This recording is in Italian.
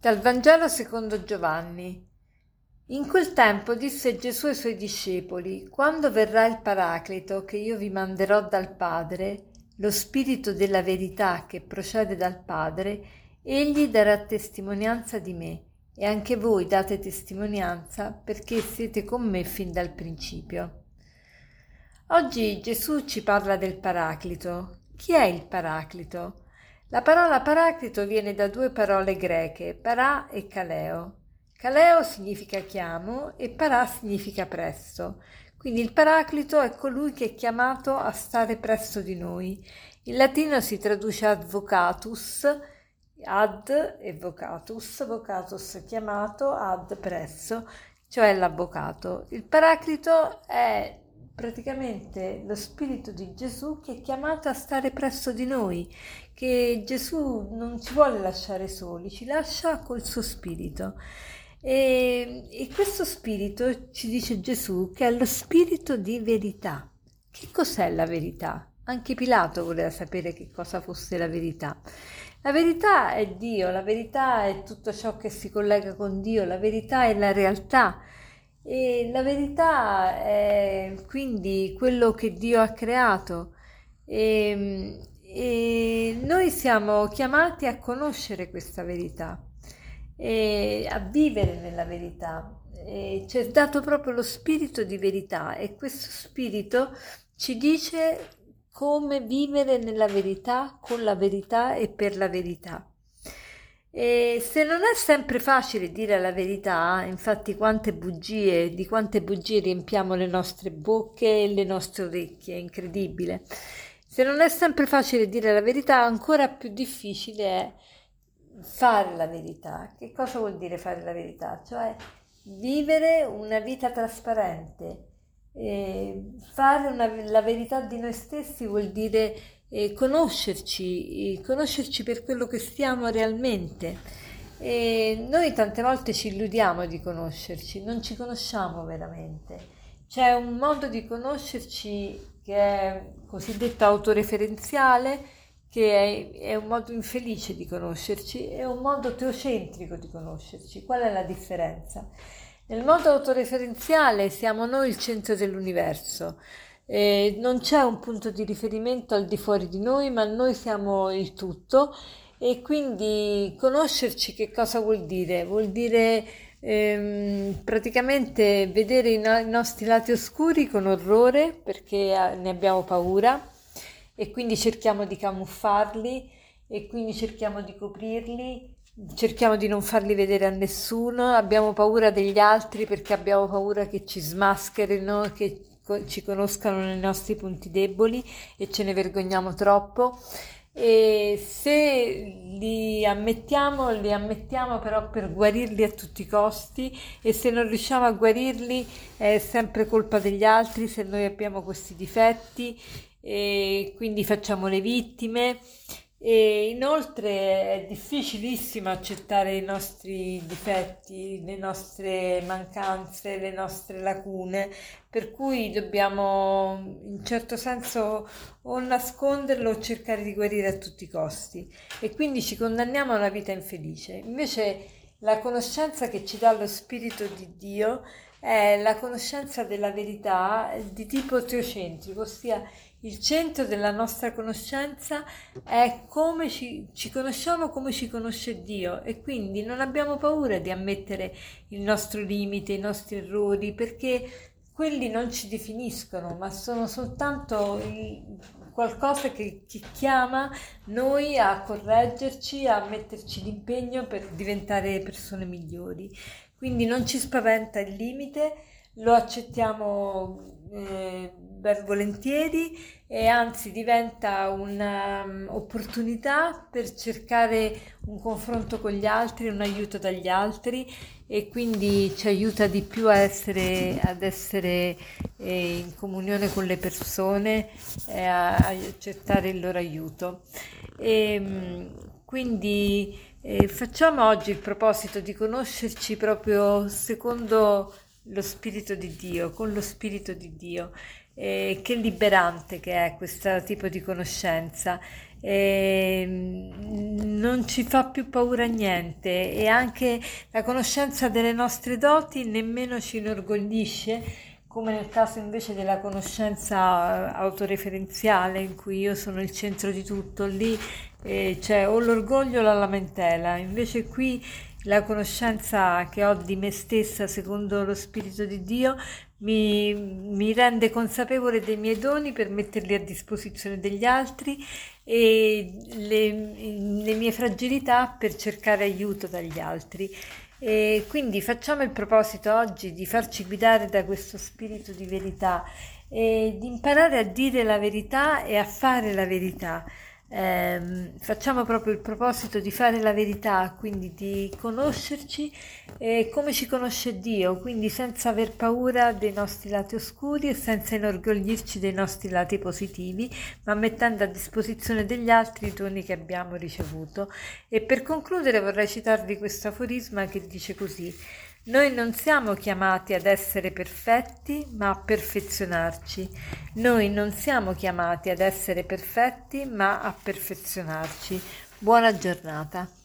Dal Vangelo secondo Giovanni. In quel tempo disse Gesù ai suoi discepoli, Quando verrà il Paraclito che io vi manderò dal Padre, lo Spirito della verità che procede dal Padre, egli darà testimonianza di me, e anche voi date testimonianza perché siete con me fin dal principio. Oggi Gesù ci parla del Paraclito. Chi è il Paraclito? La parola paraclito viene da due parole greche, para e kaleo. Kaleo significa chiamo e para significa presto. Quindi il paraclito è colui che è chiamato a stare presso di noi. In latino si traduce advocatus, ad e vocatus, vocatus chiamato, ad presso, cioè l'avvocato. Il paraclito è praticamente lo Spirito di Gesù che è chiamato a stare presso di noi, che Gesù non ci vuole lasciare soli, ci lascia col suo Spirito. E, e questo Spirito ci dice Gesù che è lo Spirito di verità. Che cos'è la verità? Anche Pilato voleva sapere che cosa fosse la verità. La verità è Dio, la verità è tutto ciò che si collega con Dio, la verità è la realtà e la verità è quindi quello che Dio ha creato e, e noi siamo chiamati a conoscere questa verità a vivere nella verità. E ci è dato proprio lo spirito di verità e questo spirito ci dice come vivere nella verità, con la verità e per la verità. E se non è sempre facile dire la verità, infatti quante bugie, di quante bugie riempiamo le nostre bocche e le nostre orecchie, è incredibile. Se non è sempre facile dire la verità, ancora più difficile è fare la verità. Che cosa vuol dire fare la verità? Cioè vivere una vita trasparente. E fare una, la verità di noi stessi vuol dire eh, conoscerci, conoscerci per quello che siamo realmente. E noi tante volte ci illudiamo di conoscerci, non ci conosciamo veramente. C'è un modo di conoscerci che è cosiddetto autoreferenziale, che è, è, un modo infelice di conoscerci, è un modo teocentrico di conoscerci. Qual è la differenza? Nel modo autoreferenziale siamo noi il centro dell'universo, eh, non c'è un punto di riferimento al di fuori di noi, ma noi siamo il tutto. E quindi conoscerci che cosa vuol dire? Vuol dire ehm, praticamente vedere i, no- i nostri lati oscuri con orrore perché eh, ne abbiamo paura. E quindi cerchiamo di camuffarli e quindi cerchiamo di coprirli. Cerchiamo di non farli vedere a nessuno, abbiamo paura degli altri perché abbiamo paura che ci smascherino, che ci conoscano nei nostri punti deboli e ce ne vergogniamo troppo. E se li ammettiamo, li ammettiamo però per guarirli a tutti i costi e se non riusciamo a guarirli è sempre colpa degli altri se noi abbiamo questi difetti e quindi facciamo le vittime e inoltre è difficilissimo accettare i nostri difetti, le nostre mancanze, le nostre lacune, per cui dobbiamo in certo senso o nasconderlo o cercare di guarire a tutti i costi e quindi ci condanniamo a una vita infelice. Invece la conoscenza che ci dà lo Spirito di Dio è la conoscenza della verità di tipo teocentrico, ossia il centro della nostra conoscenza è come ci, ci, conosciamo, come ci conosce Dio e quindi non abbiamo paura di ammettere il nostro limite, i nostri errori, perché quelli non ci definiscono, ma sono soltanto qualcosa che, che chiama noi a correggerci, a metterci l'impegno per diventare persone migliori. Quindi non ci spaventa il limite, lo accettiamo eh, ben volentieri e anzi diventa un'opportunità um, per cercare un confronto con gli altri, un aiuto dagli altri e quindi ci aiuta di più a essere, ad essere eh, in comunione con le persone e a, a accettare il loro aiuto. E, um, quindi eh, facciamo oggi il proposito di conoscerci proprio secondo lo Spirito di Dio, con lo Spirito di Dio. Eh, che liberante che è questo tipo di conoscenza. E non ci fa più paura niente. E anche la conoscenza delle nostre doti nemmeno ci inorgoglisce come nel caso invece della conoscenza autoreferenziale in cui io sono il centro di tutto, lì eh, c'è o l'orgoglio o la lamentela, invece qui la conoscenza che ho di me stessa secondo lo Spirito di Dio mi, mi, rende consapevole dei miei doni per metterli a disposizione degli altri e le, le mie fragilità per cercare aiuto dagli altri. E quindi facciamo il proposito oggi di farci guidare da questo spirito di verità e di imparare a dire la verità e a fare la verità eh, facciamo proprio il proposito di fare la verità, quindi di conoscerci eh, come ci conosce Dio, quindi senza aver paura dei nostri lati oscuri e senza inorgoglirci dei nostri lati positivi, ma mettendo a disposizione degli altri i doni che abbiamo ricevuto. E per concludere vorrei citarvi questo aforisma che dice così. Noi non siamo chiamati ad essere perfetti, ma a perfezionarci. Noi non siamo chiamati ad essere perfetti, ma a perfezionarci. Buona giornata.